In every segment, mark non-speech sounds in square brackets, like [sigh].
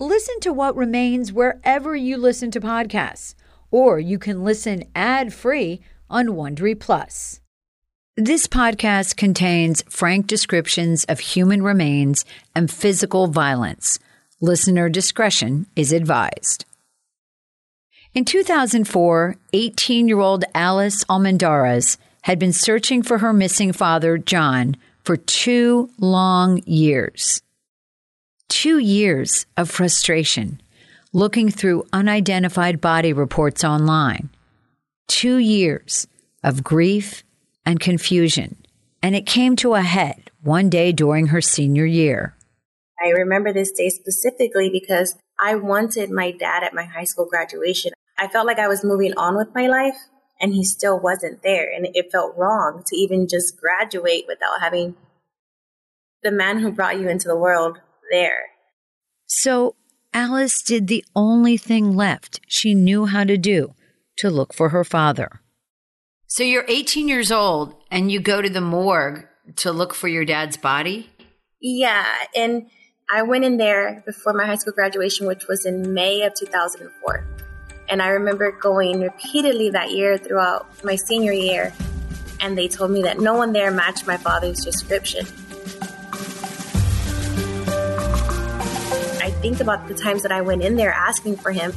Listen to what remains wherever you listen to podcasts, or you can listen ad-free on Wondery Plus. This podcast contains frank descriptions of human remains and physical violence. Listener discretion is advised. In 2004, 18 year old Alice Almendarez had been searching for her missing father, John, for two long years. Two years of frustration, looking through unidentified body reports online. Two years of grief and confusion. And it came to a head one day during her senior year. I remember this day specifically because I wanted my dad at my high school graduation. I felt like I was moving on with my life and he still wasn't there. And it felt wrong to even just graduate without having the man who brought you into the world there. So Alice did the only thing left she knew how to do to look for her father. So you're 18 years old and you go to the morgue to look for your dad's body? Yeah. And I went in there before my high school graduation, which was in May of 2004. And I remember going repeatedly that year throughout my senior year. And they told me that no one there matched my father's description. Think about the times that I went in there asking for him.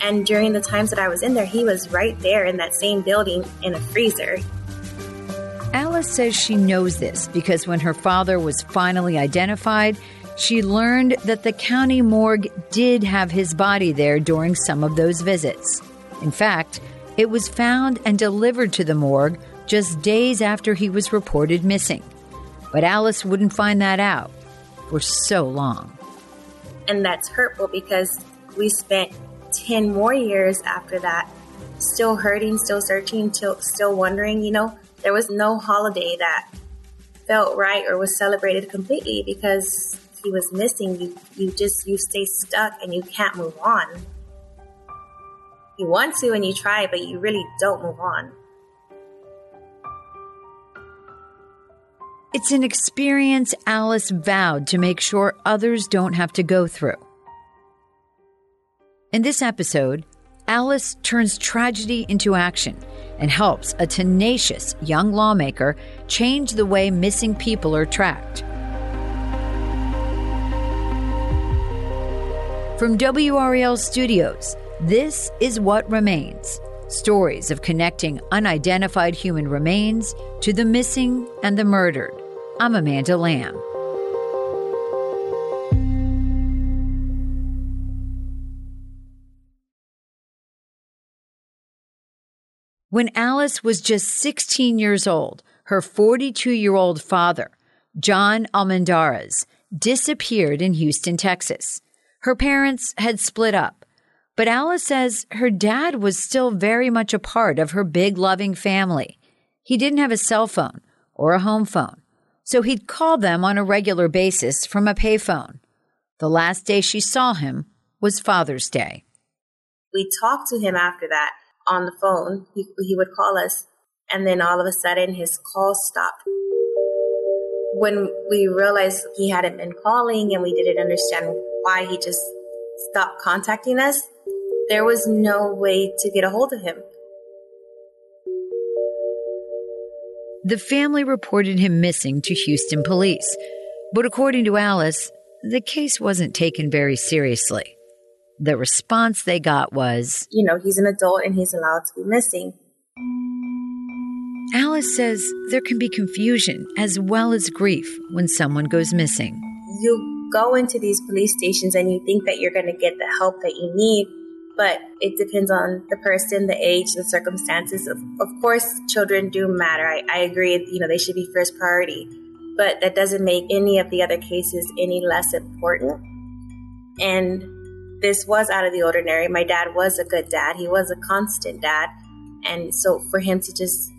And during the times that I was in there, he was right there in that same building in a freezer. Alice says she knows this because when her father was finally identified, she learned that the county morgue did have his body there during some of those visits. In fact, it was found and delivered to the morgue just days after he was reported missing. But Alice wouldn't find that out for so long. And that's hurtful because we spent 10 more years after that still hurting, still searching, still, still wondering, you know, there was no holiday that felt right or was celebrated completely because he was missing, you you just you stay stuck and you can't move on. You want to and you try, but you really don't move on. It's an experience Alice vowed to make sure others don't have to go through. In this episode, Alice turns tragedy into action and helps a tenacious young lawmaker change the way missing people are tracked. From WRAL Studios, this is What Remains stories of connecting unidentified human remains to the missing and the murdered. I'm Amanda Lamb. When Alice was just 16 years old, her 42 year old father, John Almendarez, disappeared in Houston, Texas. Her parents had split up, but Alice says her dad was still very much a part of her big, loving family. He didn't have a cell phone or a home phone, so he'd call them on a regular basis from a payphone. The last day she saw him was Father's Day. We talked to him after that on the phone. He, he would call us, and then all of a sudden his call stopped. When we realized he hadn't been calling and we didn't understand why he just stopped contacting us, there was no way to get a hold of him. The family reported him missing to Houston police, but according to Alice, the case wasn't taken very seriously. The response they got was, You know, he's an adult and he's allowed to be missing. Alice says there can be confusion as well as grief when someone goes missing. You go into these police stations and you think that you're going to get the help that you need, but it depends on the person, the age, the circumstances. Of, of course, children do matter. I, I agree, you know, they should be first priority, but that doesn't make any of the other cases any less important. And this was out of the ordinary. My dad was a good dad. He was a constant dad. And so for him to just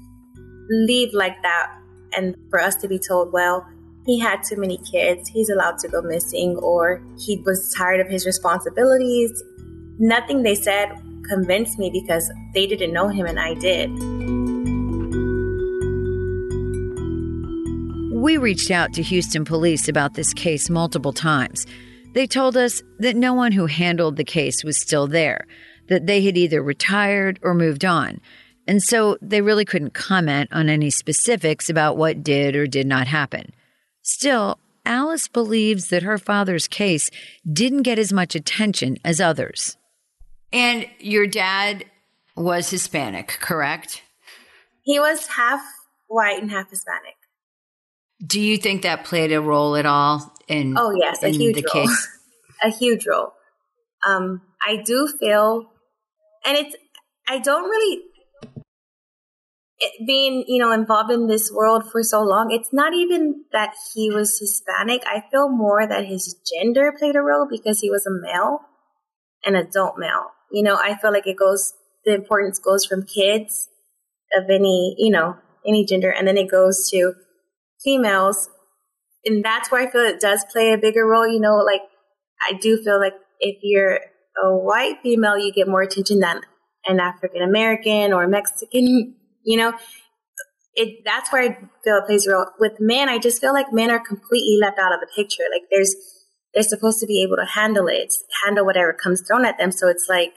leave like that and for us to be told, well, he had too many kids, he's allowed to go missing, or he was tired of his responsibilities. Nothing they said convinced me because they didn't know him and I did. We reached out to Houston police about this case multiple times. They told us that no one who handled the case was still there, that they had either retired or moved on, and so they really couldn't comment on any specifics about what did or did not happen. Still, Alice believes that her father's case didn't get as much attention as others. And your dad was Hispanic, correct? He was half white and half Hispanic. Do you think that played a role at all in Oh yes, a in huge the role. case? [laughs] a huge role. Um, I do feel, and it's I don't really it, being you know involved in this world for so long. It's not even that he was Hispanic. I feel more that his gender played a role because he was a male, an adult male. You know, I feel like it goes the importance goes from kids of any you know any gender, and then it goes to females and that's where I feel it does play a bigger role. You know, like I do feel like if you're a white female, you get more attention than an African American or Mexican. You know, it that's where I feel it plays a role. With men, I just feel like men are completely left out of the picture. Like there's they're supposed to be able to handle it, handle whatever comes thrown at them. So it's like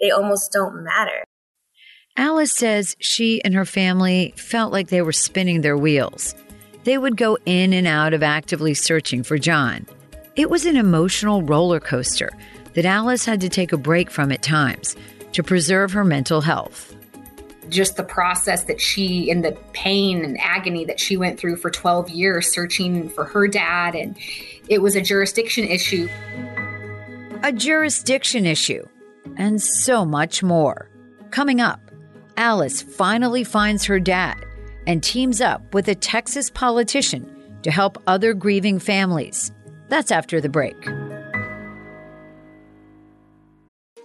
they almost don't matter. Alice says she and her family felt like they were spinning their wheels. They would go in and out of actively searching for John. It was an emotional roller coaster that Alice had to take a break from at times to preserve her mental health. Just the process that she and the pain and agony that she went through for 12 years searching for her dad. And it was a jurisdiction issue. A jurisdiction issue, and so much more. Coming up, Alice finally finds her dad and teams up with a Texas politician to help other grieving families. That's after the break.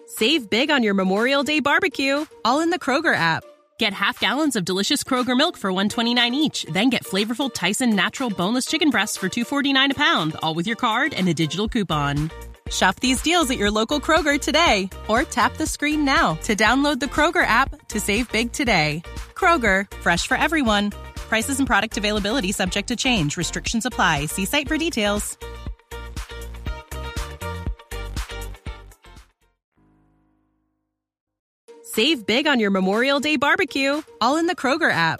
Save big on your Memorial Day barbecue, all in the Kroger app. Get half gallons of delicious Kroger milk for 129 each, then get flavorful Tyson natural boneless chicken breasts for 249 a pound, all with your card and a digital coupon. Shop these deals at your local Kroger today or tap the screen now to download the Kroger app to save big today. Kroger, fresh for everyone. Prices and product availability subject to change. Restrictions apply. See site for details. Save big on your Memorial Day barbecue, all in the Kroger app.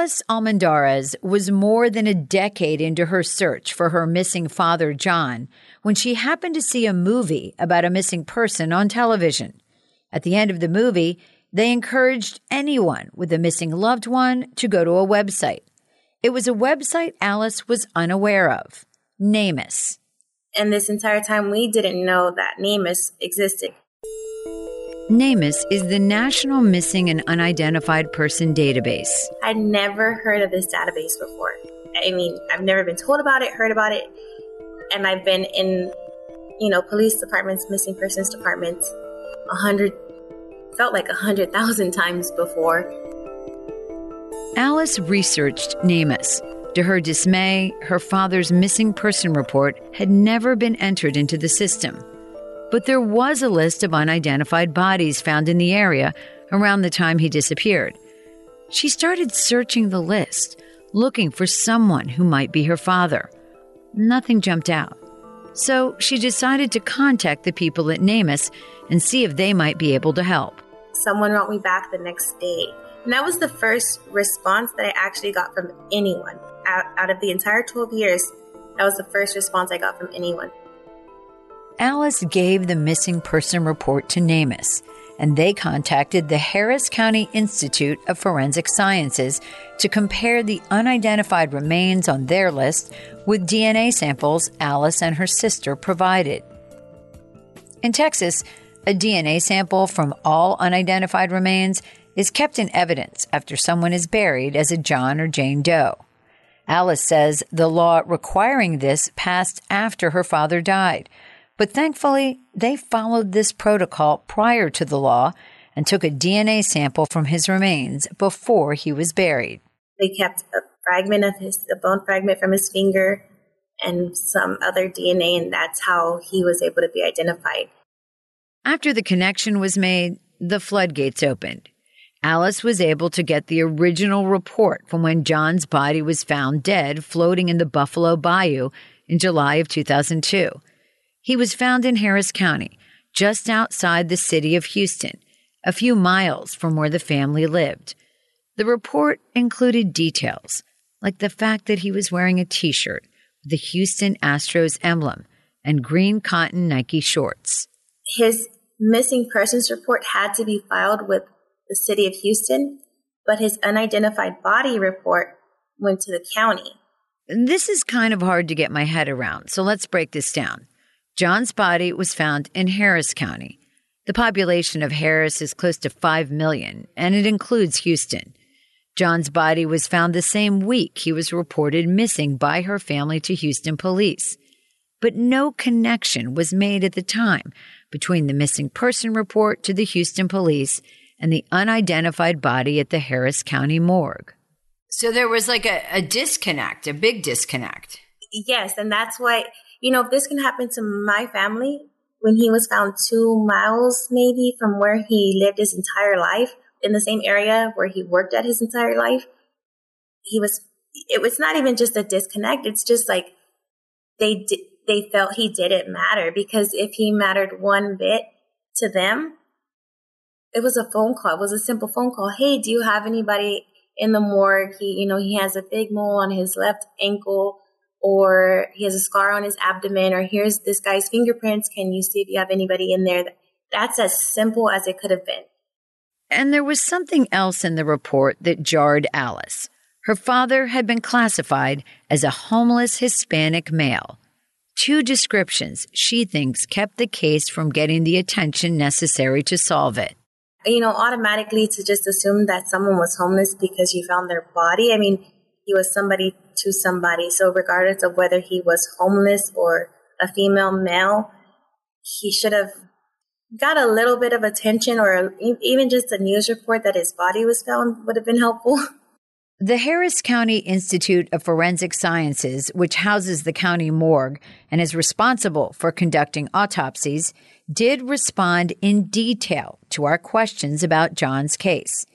Alice Almendarez was more than a decade into her search for her missing father, John, when she happened to see a movie about a missing person on television. At the end of the movie, they encouraged anyone with a missing loved one to go to a website. It was a website Alice was unaware of NamUs. And this entire time, we didn't know that NamUs existed. NamUs is the National Missing and Unidentified Person Database. I'd never heard of this database before. I mean, I've never been told about it, heard about it, and I've been in, you know, police departments, missing persons departments, a hundred, felt like a hundred thousand times before. Alice researched NamUs. To her dismay, her father's missing person report had never been entered into the system. But there was a list of unidentified bodies found in the area around the time he disappeared. She started searching the list, looking for someone who might be her father. Nothing jumped out. So she decided to contact the people at NamUs and see if they might be able to help. Someone wrote me back the next day. And that was the first response that I actually got from anyone. Out, out of the entire 12 years, that was the first response I got from anyone. Alice gave the missing person report to NamUs, and they contacted the Harris County Institute of Forensic Sciences to compare the unidentified remains on their list with DNA samples Alice and her sister provided. In Texas, a DNA sample from all unidentified remains is kept in evidence after someone is buried as a John or Jane Doe. Alice says the law requiring this passed after her father died, but thankfully they followed this protocol prior to the law and took a DNA sample from his remains before he was buried. They kept a fragment of his, a bone fragment from his finger and some other DNA, and that's how he was able to be identified. After the connection was made, the floodgates opened. Alice was able to get the original report from when John's body was found dead floating in the Buffalo Bayou in July of 2002. He was found in Harris County, just outside the city of Houston, a few miles from where the family lived. The report included details, like the fact that he was wearing a t shirt with the Houston Astros emblem and green cotton Nike shorts. His missing persons report had to be filed with the city of Houston, but his unidentified body report went to the county. This is kind of hard to get my head around, so let's break this down. John's body was found in Harris County. The population of Harris is close to 5 million, and it includes Houston. John's body was found the same week he was reported missing by her family to Houston police. But no connection was made at the time between the missing person report to the Houston police and the unidentified body at the Harris County morgue. So there was like a, a disconnect, a big disconnect. Yes, and that's why, you know, if this can happen to my family, when he was found two miles maybe from where he lived his entire life, in the same area where he worked at his entire life, he was, it was not even just a disconnect. It's just like they did, they felt he didn't matter because if he mattered one bit to them, it was a phone call. It was a simple phone call. Hey, do you have anybody in the morgue? He, you know, he has a big mole on his left ankle or he has a scar on his abdomen or here's this guy's fingerprints. Can you see if you have anybody in there? That's as simple as it could have been. And there was something else in the report that jarred Alice. Her father had been classified as a homeless Hispanic male. Two descriptions she thinks kept the case from getting the attention necessary to solve it. You know, automatically to just assume that someone was homeless because you found their body. I mean, he was somebody to somebody. So, regardless of whether he was homeless or a female male, he should have got a little bit of attention or even just a news report that his body was found would have been helpful. [laughs] The Harris County Institute of Forensic Sciences, which houses the county morgue and is responsible for conducting autopsies, did respond in detail to our questions about John's case.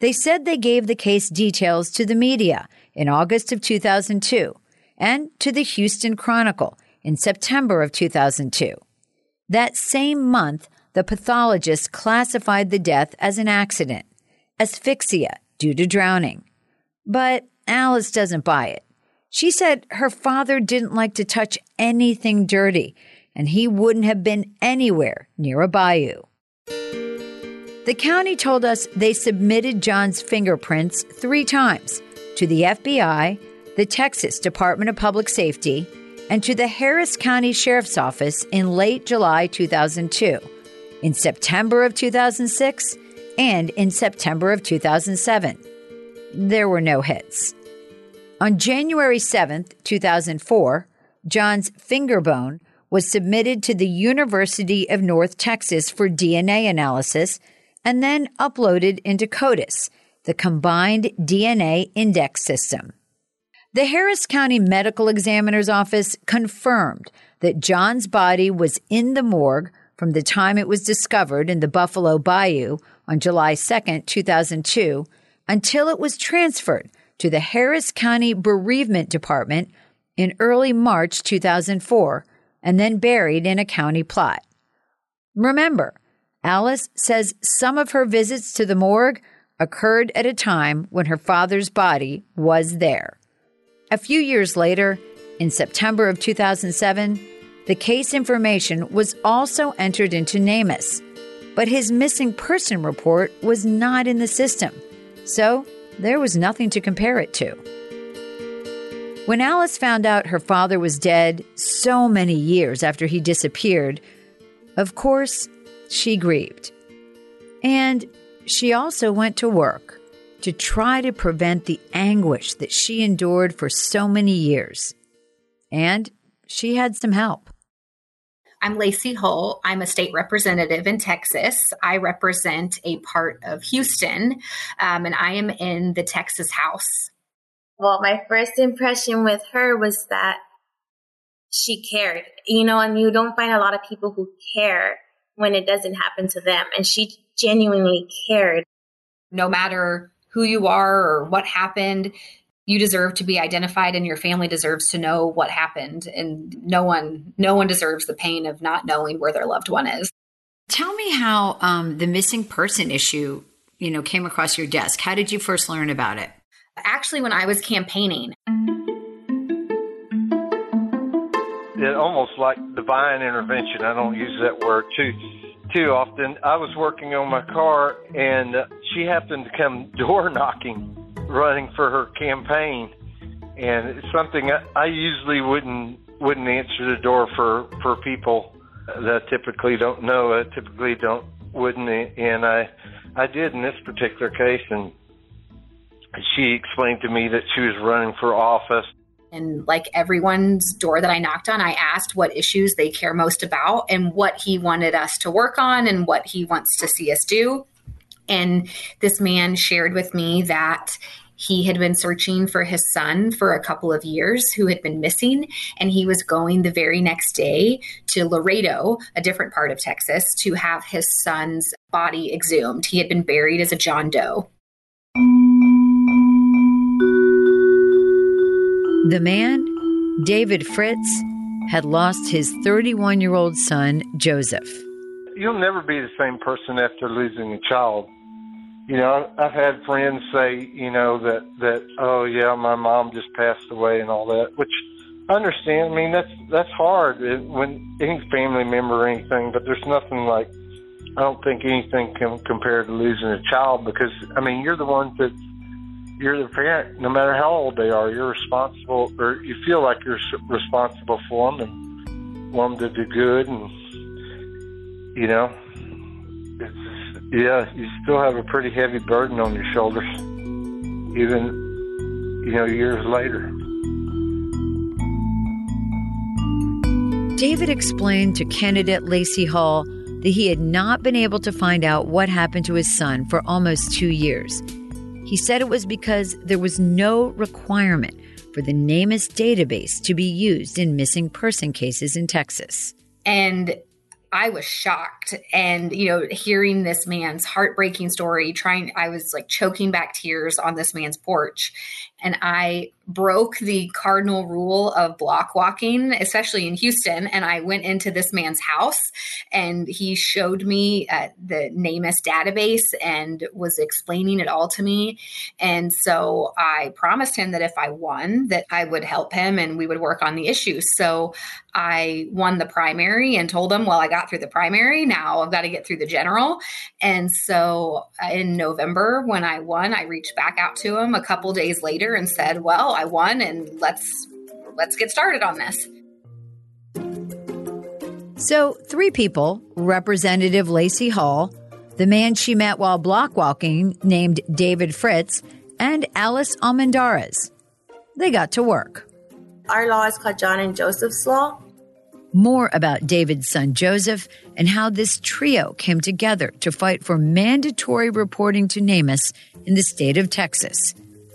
They said they gave the case details to the media in August of 2002 and to the Houston Chronicle in September of 2002. That same month, the pathologist classified the death as an accident, asphyxia due to drowning. But Alice doesn't buy it. She said her father didn't like to touch anything dirty, and he wouldn't have been anywhere near a bayou. The county told us they submitted John's fingerprints three times to the FBI, the Texas Department of Public Safety, and to the Harris County Sheriff's Office in late July 2002 in September of 2006 and in September of 2007. There were no hits. On January 7, 2004, John's finger bone was submitted to the University of North Texas for DNA analysis and then uploaded into CODIS, the Combined DNA Index System. The Harris County Medical Examiner's Office confirmed that John's body was in the morgue from the time it was discovered in the Buffalo Bayou on July 2, 2002, until it was transferred to the Harris County Bereavement Department in early March 2004 and then buried in a county plot. Remember, Alice says some of her visits to the morgue occurred at a time when her father's body was there. A few years later, in September of 2007, The case information was also entered into NamUs, but his missing person report was not in the system, so there was nothing to compare it to. When Alice found out her father was dead so many years after he disappeared, of course, she grieved. And she also went to work to try to prevent the anguish that she endured for so many years. And she had some help. I'm Lacey Hull. I'm a state representative in Texas. I represent a part of Houston, um, and I am in the Texas House. Well, my first impression with her was that she cared, you know, and you don't find a lot of people who care when it doesn't happen to them. And she genuinely cared. No matter who you are or what happened, you deserve to be identified and your family deserves to know what happened. And no one no one deserves the pain of not knowing where their loved one is. Tell me how um, the missing person issue you know came across your desk. How did you first learn about it? Actually when i was campaigning. It almost like divine intervention. I don't use that word too too often i was working on my car and she happened to come door knocking running for her campaign, and it's something I, I usually wouldn't wouldn't answer the door for for people that typically don't know. I typically don't wouldn't, and I I did in this particular case, and she explained to me that she was running for office. And like everyone's door that I knocked on, I asked what issues they care most about and what he wanted us to work on and what he wants to see us do. And this man shared with me that he had been searching for his son for a couple of years who had been missing, and he was going the very next day to Laredo, a different part of Texas, to have his son's body exhumed. He had been buried as a John Doe. The man, David Fritts, had lost his 31 year old son, Joseph. You'll never be the same person after losing a child you know, I've had friends say, you know, that that oh yeah, my mom just passed away and all that, which I understand. I mean, that's that's hard when any family member or anything, but there's nothing like I don't think anything can compare to losing a child because I mean, you're the one that you're the parent. No matter how old they are, you're responsible, or you feel like you're responsible for them and want them to do good, and you know, it's yeah, you still have a pretty heavy burden on your shoulders, even, you know, years later. David explained to candidate Lacey Hull that he had not been able to find out what happened to his son for almost two years. He said it was because there was no requirement for the NamUs database to be used in missing person cases in Texas. And I was shocked. And, you know, hearing this man's heartbreaking story, trying, I was like choking back tears on this man's porch. And I broke the cardinal rule of block walking, especially in Houston. And I went into this man's house and he showed me uh, the NamUs database and was explaining it all to me. And so I promised him that if I won, that I would help him and we would work on the issues. So I won the primary and told him, well, I got through the primary. Now I've got to get through the general. And so uh, in November, when I won, I reached back out to him a couple days later and said, well, I won and let's let's get started on this. So, three people, Representative Lacey Hull, the man she met while block walking named David Fritts, and Alice Almendarez. They got to work. Our law is called John and Joseph's Law. More about David's son Joseph and how this trio came together to fight for mandatory reporting to NamUs in the state of Texas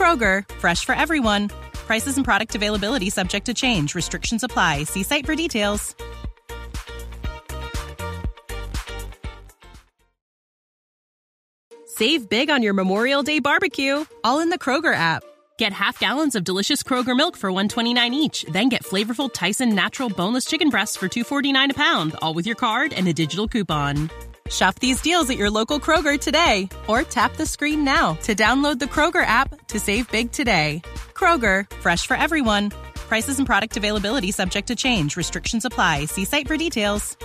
Kroger, fresh for everyone. Prices and product availability subject to change. Restrictions apply. See site for details. Save big on your Memorial Day barbecue, all in the Kroger app. Get half gallons of delicious Kroger milk for 129 each, then get flavorful Tyson natural boneless chicken breasts for 249 a pound, all with your card and a digital coupon. Shop these deals at your local Kroger today or tap the screen now to download the Kroger app to save big today. Kroger, fresh for everyone. Prices and product availability subject to change. Restrictions apply. See site for details.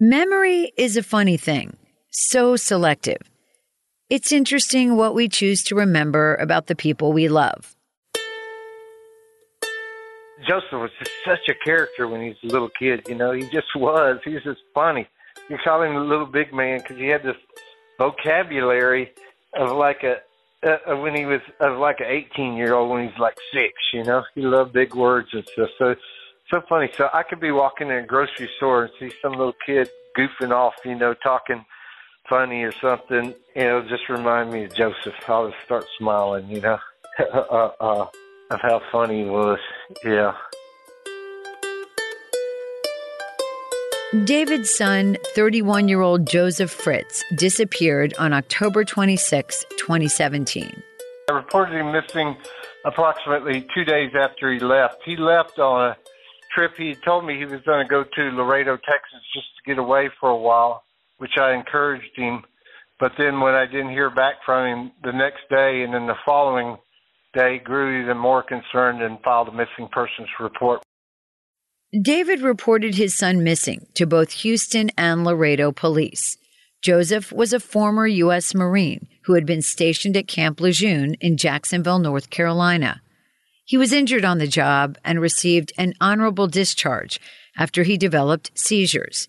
Memory is a funny thing, so selective. It's interesting what we choose to remember about the people we love. Joseph was just such a character when he was a little kid. You know, he just was. He was just funny. You call him the little big man because he had this vocabulary of like a uh, when he was of like an 18 year old when he's like six. You know, he loved big words and stuff. So so funny. So I could be walking in a grocery store and see some little kid goofing off. You know, talking funny or something. And it'll just remind me of Joseph. I'll just start smiling. You know. [laughs] uh, uh, of how funny he was. Yeah. David's son, 31 year old Joseph Fritts, disappeared on October 26, 2017. I reported him missing approximately two days after he left. He left on a trip. He told me he was going to go to Laredo, Texas, just to get away for a while, which I encouraged him. But then when I didn't hear back from him the next day and then the following they grew even more concerned and filed a missing persons report. David reported his son missing to both Houston and Laredo police. Joseph was a former U.S. Marine who had been stationed at Camp Lejeune in Jacksonville, North Carolina. He was injured on the job and received an honorable discharge after he developed seizures.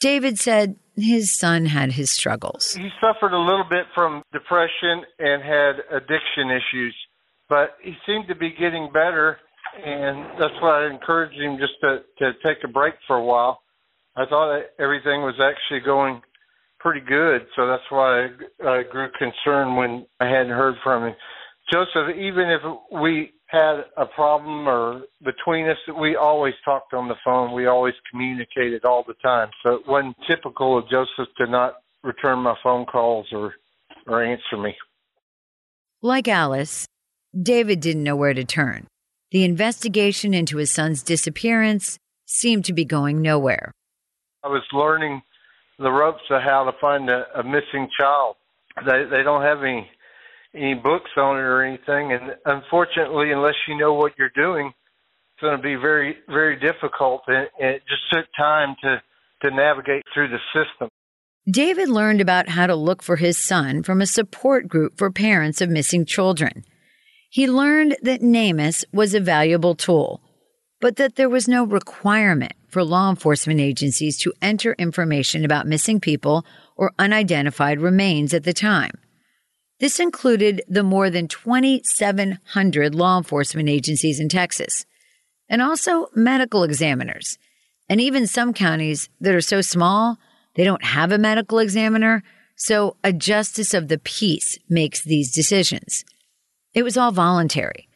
David said his son had his struggles. He suffered a little bit from depression and had addiction issues but he seemed to be getting better, and that's why I encouraged him just to to take a break for a while. I thought everything was actually going pretty good, so that's why I, I grew concerned when I hadn't heard from him. Joseph, even if we had a problem or between us, we always talked on the phone. We always communicated all the time. So it wasn't typical of Joseph to not return my phone calls or or answer me. Like Alice, David didn't know where to turn. The investigation into his son's disappearance seemed to be going nowhere. I was learning the ropes of how to find a, a missing child. They they don't have any any books on it or anything, and unfortunately, unless you know what you're doing, it's going to be very very difficult. And, and it just took time to to navigate through the system. David learned about how to look for his son from a support group for parents of missing children. He learned that NamUs was a valuable tool, but that there was no requirement for law enforcement agencies to enter information about missing people or unidentified remains at the time. This included the more than 2,700 law enforcement agencies in Texas, and also medical examiners, and even some counties that are so small they don't have a medical examiner, so a justice of the peace makes these decisions. It was all voluntary.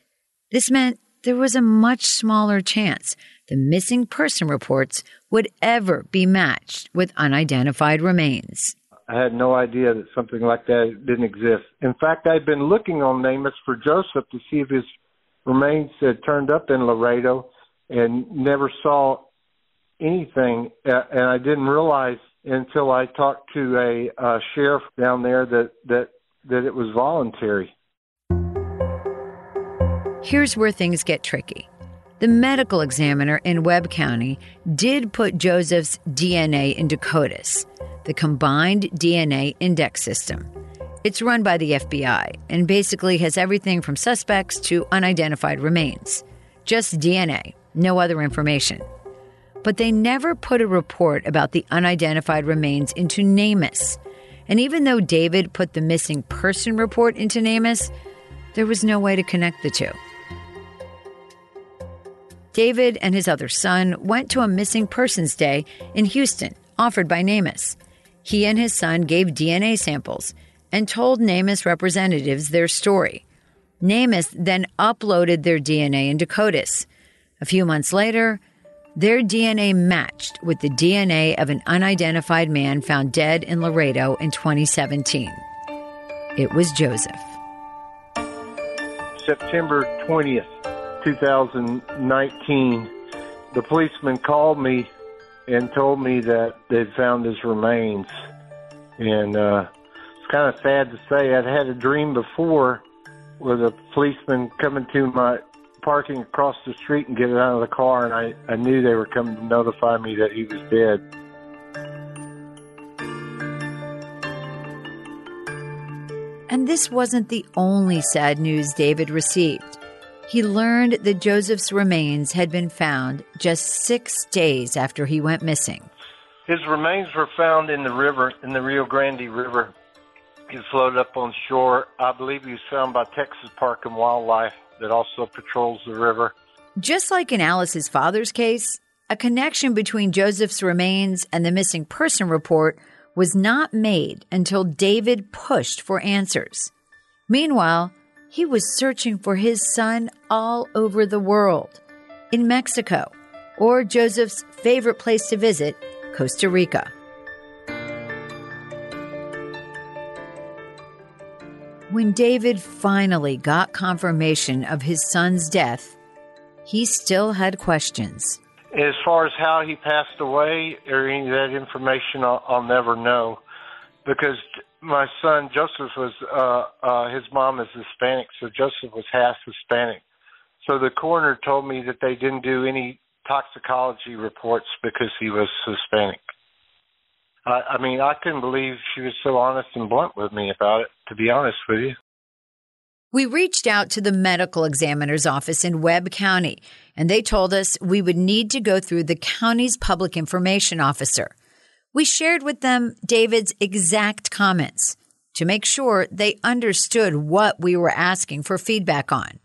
This meant there was a much smaller chance the missing person reports would ever be matched with unidentified remains. I had no idea that something like that didn't exist. In fact, I'd been looking on NamUs for Joseph to see if his remains had turned up in Laredo and never saw anything. And I didn't realize until I talked to a uh, sheriff down there that, that, that it was voluntary. Here's where things get tricky. The medical examiner in Webb County did put Joseph's DNA into CODIS, the Combined DNA Index System. It's run by the FBI and basically has everything from suspects to unidentified remains. Just DNA, no other information. But they never put a report about the unidentified remains into NamUs. And even though David put the missing person report into NamUs, there was no way to connect the two. David and his other son went to a missing persons day in Houston, offered by NamUs. He and his son gave DNA samples and told NamUs representatives their story. NamUs then uploaded their DNA into CODIS. A few months later, their DNA matched with the DNA of an unidentified man found dead in Laredo in 2017. It was Joseph. September 20th, 2019, the policeman called me and told me that they'd found his remains. And uh, it's kind of sad to say I'd had a dream before with a policeman coming to my parking across the street and getting out of the car, and I, I knew they were coming to notify me that he was dead. And this wasn't the only sad news David received. He learned that Joseph's remains had been found just six days after he went missing. His remains were found in the river, in the Rio Grande River. He floated up on shore. I believe he was found by Texas Park and Wildlife that also patrols the river. Just like in Alice's father's case, a connection between Joseph's remains and the missing person report was not made until David pushed for answers. Meanwhile, he was searching for his son all over the world in Mexico, or Joseph's favorite place to visit, Costa Rica. When David finally got confirmation of his son's death, he still had questions. As far as how he passed away or any of that information, I'll, I'll never know because my son Joseph was uh, uh, his mom is Hispanic, so Joseph was half Hispanic. So the coroner told me that they didn't do any toxicology reports because he was Hispanic. I, I mean, I couldn't believe she was so honest and blunt with me about it, to be honest with you. We reached out to the medical examiner's office in Webb County, and they told us we would need to go through the county's public information officer. We shared with them David's exact comments to make sure they understood what we were asking for feedback on.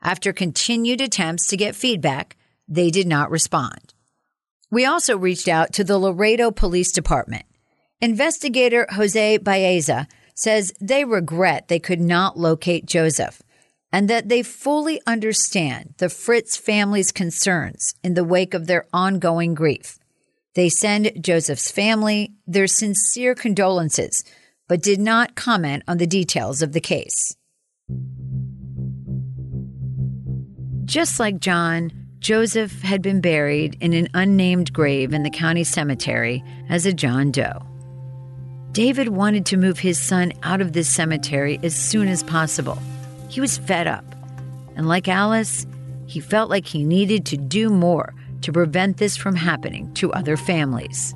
After continued attempts to get feedback, they did not respond. We also reached out to the Laredo Police Department. Investigator Jose Baeza says they regret they could not locate Joseph and that they fully understand the Fritts family's concerns in the wake of their ongoing grief. They send Joseph's family their sincere condolences, but did not comment on the details of the case. Just like John, Joseph had been buried in an unnamed grave in the county cemetery as a John Doe. David wanted to move his son out of this cemetery as soon as possible. He was fed up. And like Alice, he felt like he needed to do more to prevent this from happening to other families.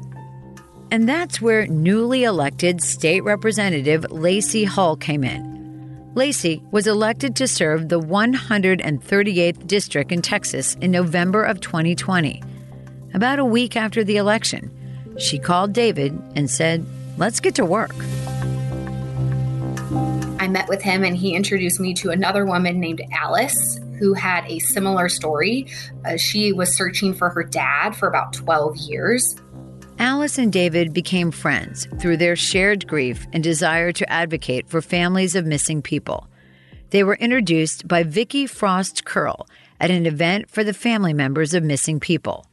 And that's where newly elected state representative Lacey Hull came in. Lacey was elected to serve the 138th district in Texas in November of 2020. About a week after the election, she called David and said, Let's get to work. I met with him and he introduced me to another woman named Alice who had a similar story. Uh, she was searching for her dad for about 12 years. Alice and David became friends through their shared grief and desire to advocate for families of missing people. They were introduced by Vicki Frost Curl at an event for the family members of missing people.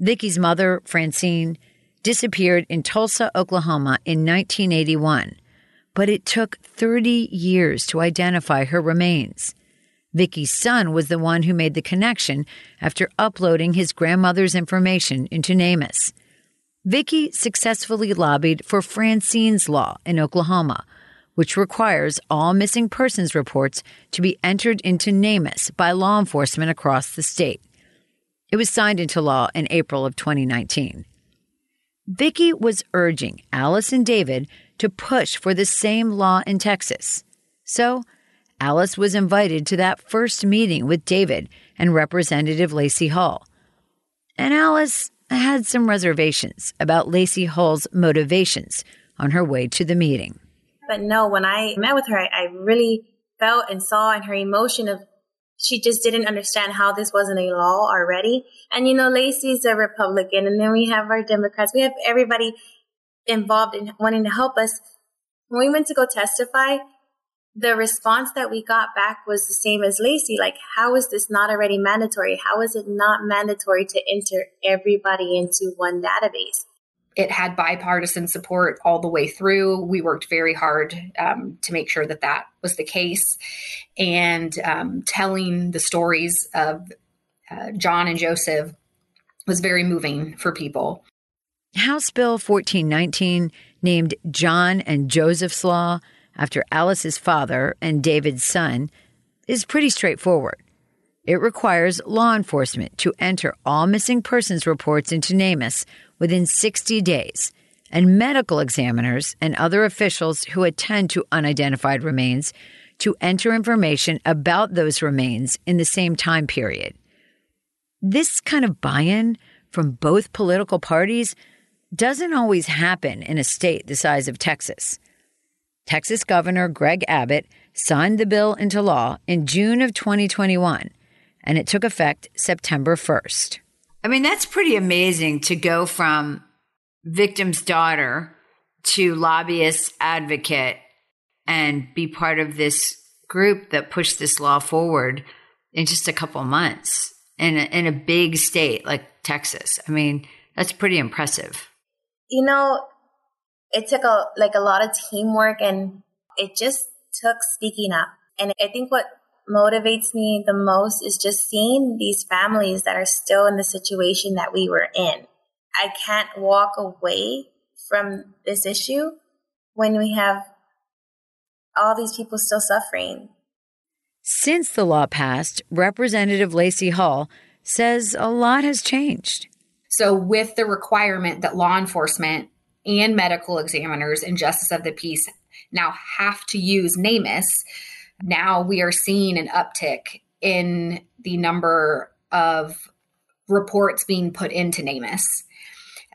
Vicki's mother, Francine, disappeared in Tulsa, Oklahoma in 1981, but it took 30 years to identify her remains. Vicki's son was the one who made the connection after uploading his grandmother's information into NamUs. Vicki successfully lobbied for Francine's Law in Oklahoma, which requires all missing persons reports to be entered into NamUs by law enforcement across the state. It was signed into law in April of 2019. Vicki was urging Alice and David to push for the same law in Texas. So, Alice was invited to that first meeting with David and Representative Lacey Hull. And Alice had some reservations about Lacey Hull's motivations on her way to the meeting. But no, when I met with her, I, I really felt and saw in her emotion of she just didn't understand how this wasn't a law already. And you know, Lacey's a Republican, and then we have our Democrats. We have everybody involved in wanting to help us. When we went to go testify, the response that we got back was the same as Lacey. Like, how is this not already mandatory? How is it not mandatory to enter everybody into one database? It had bipartisan support all the way through. We worked very hard um, to make sure that that was the case. And um, telling the stories of uh, John and Joseph was very moving for people. House Bill 1419, named John and Joseph's Law after Alice's father and David's son, is pretty straightforward. It requires law enforcement to enter all missing persons reports into NamUs within 60 days, and medical examiners and other officials who attend to unidentified remains to enter information about those remains in the same time period. This kind of buy in from both political parties doesn't always happen in a state the size of Texas. Texas Governor Greg Abbott signed the bill into law in June of 2021, and it took effect September 1st. I mean, that's pretty amazing to go from victim's daughter to lobbyist advocate and be part of this group that pushed this law forward in just a couple months in a, in a big state like Texas. I mean, that's pretty impressive. You know, it took a like a lot of teamwork and it just took speaking up. And I think what motivates me the most is just seeing these families that are still in the situation that we were in. I can't walk away from this issue when we have all these people still suffering. Since the law passed, Representative Lacey Hull says a lot has changed. So, with the requirement that law enforcement and medical examiners and justice of the peace now have to use NamUs, now we are seeing an uptick in the number of reports being put into NamUs.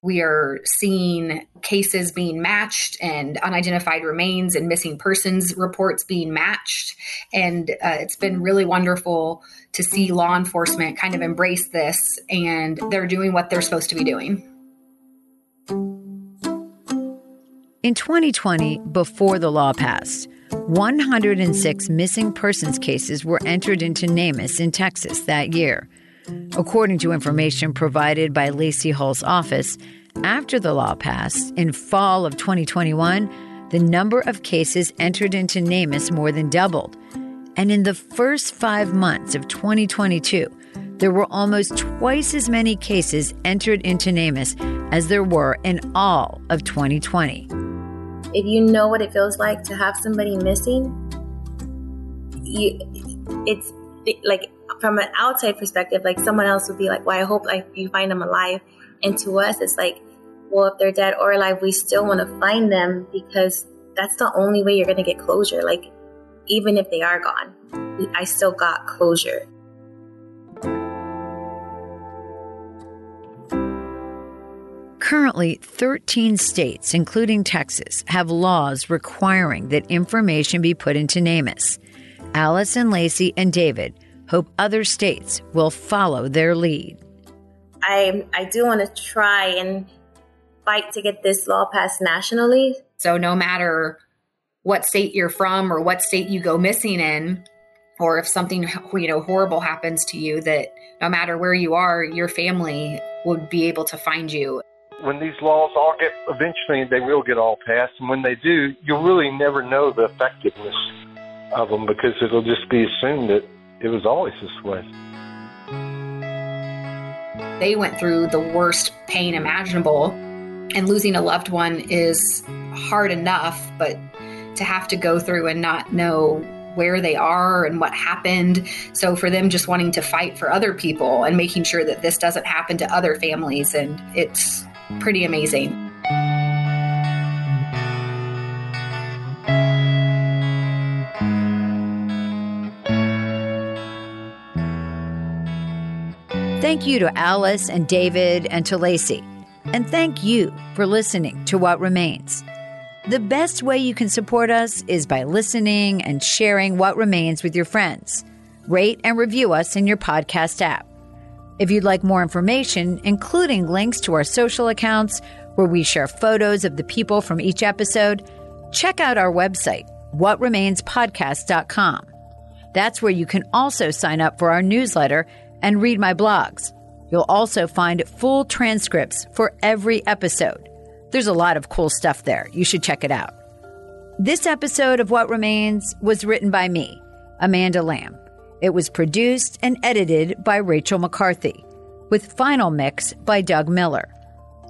We are seeing cases being matched and unidentified remains and missing persons reports being matched. And uh, it's been really wonderful to see law enforcement kind of embrace this and they're doing what they're supposed to be doing. In 2020, before the law passed, 106 missing persons cases were entered into NamUs in Texas that year. According to information provided by Lacey Hull's office, after the law passed in fall of 2021, the number of cases entered into NamUs more than doubled. And in the first five months of 2022, there were almost twice as many cases entered into NamUs as there were in all of 2020. If you know what it feels like to have somebody missing, you, it's like from an outside perspective, like someone else would be like, "Well, I hope like you find them alive," and to us, it's like, "Well, if they're dead or alive, we still want to find them because that's the only way you're to get closure. Like, even if they are gone, I still got closure." Currently, 13 states, including Texas, have laws requiring that information be put into NamUs. Alice and Lacey and David hope other states will follow their lead. I, I do want to try and fight to get this law passed nationally. So, no matter what state you're from or what state you go missing in, or if something you know horrible happens to you, that no matter where you are, your family would be able to find you when these laws all get eventually they will get all passed and when they do you'll really never know the effectiveness of them because it'll just be assumed that it was always this way they went through the worst pain imaginable and losing a loved one is hard enough but to have to go through and not know where they are and what happened. So for them just wanting to fight for other people and making sure that this doesn't happen to other families and it's pretty amazing. Thank you to Alice and David and to Lacey. And thank you for listening to What Remains. The best way you can support us is by listening and sharing what remains with your friends. Rate and review us in your podcast app. If you'd like more information, including links to our social accounts where we share photos of the people from each episode, check out our website, whatremainspodcast.com. That's where you can also sign up for our newsletter and read my blogs. You'll also find full transcripts for every episode. There's a lot of cool stuff there. You should check it out. This episode of What Remains was written by me, Amanda Lamb. It was produced and edited by Rachel McCarthy, with final mix by Doug Miller.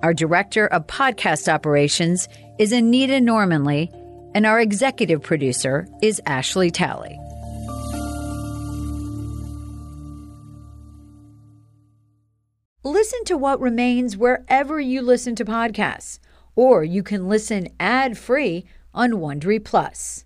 Our director of podcast operations is Anita Normanley, and our executive producer is Ashley Talley. Listen to what remains wherever you listen to podcasts, or you can listen ad-free on Wondery Plus.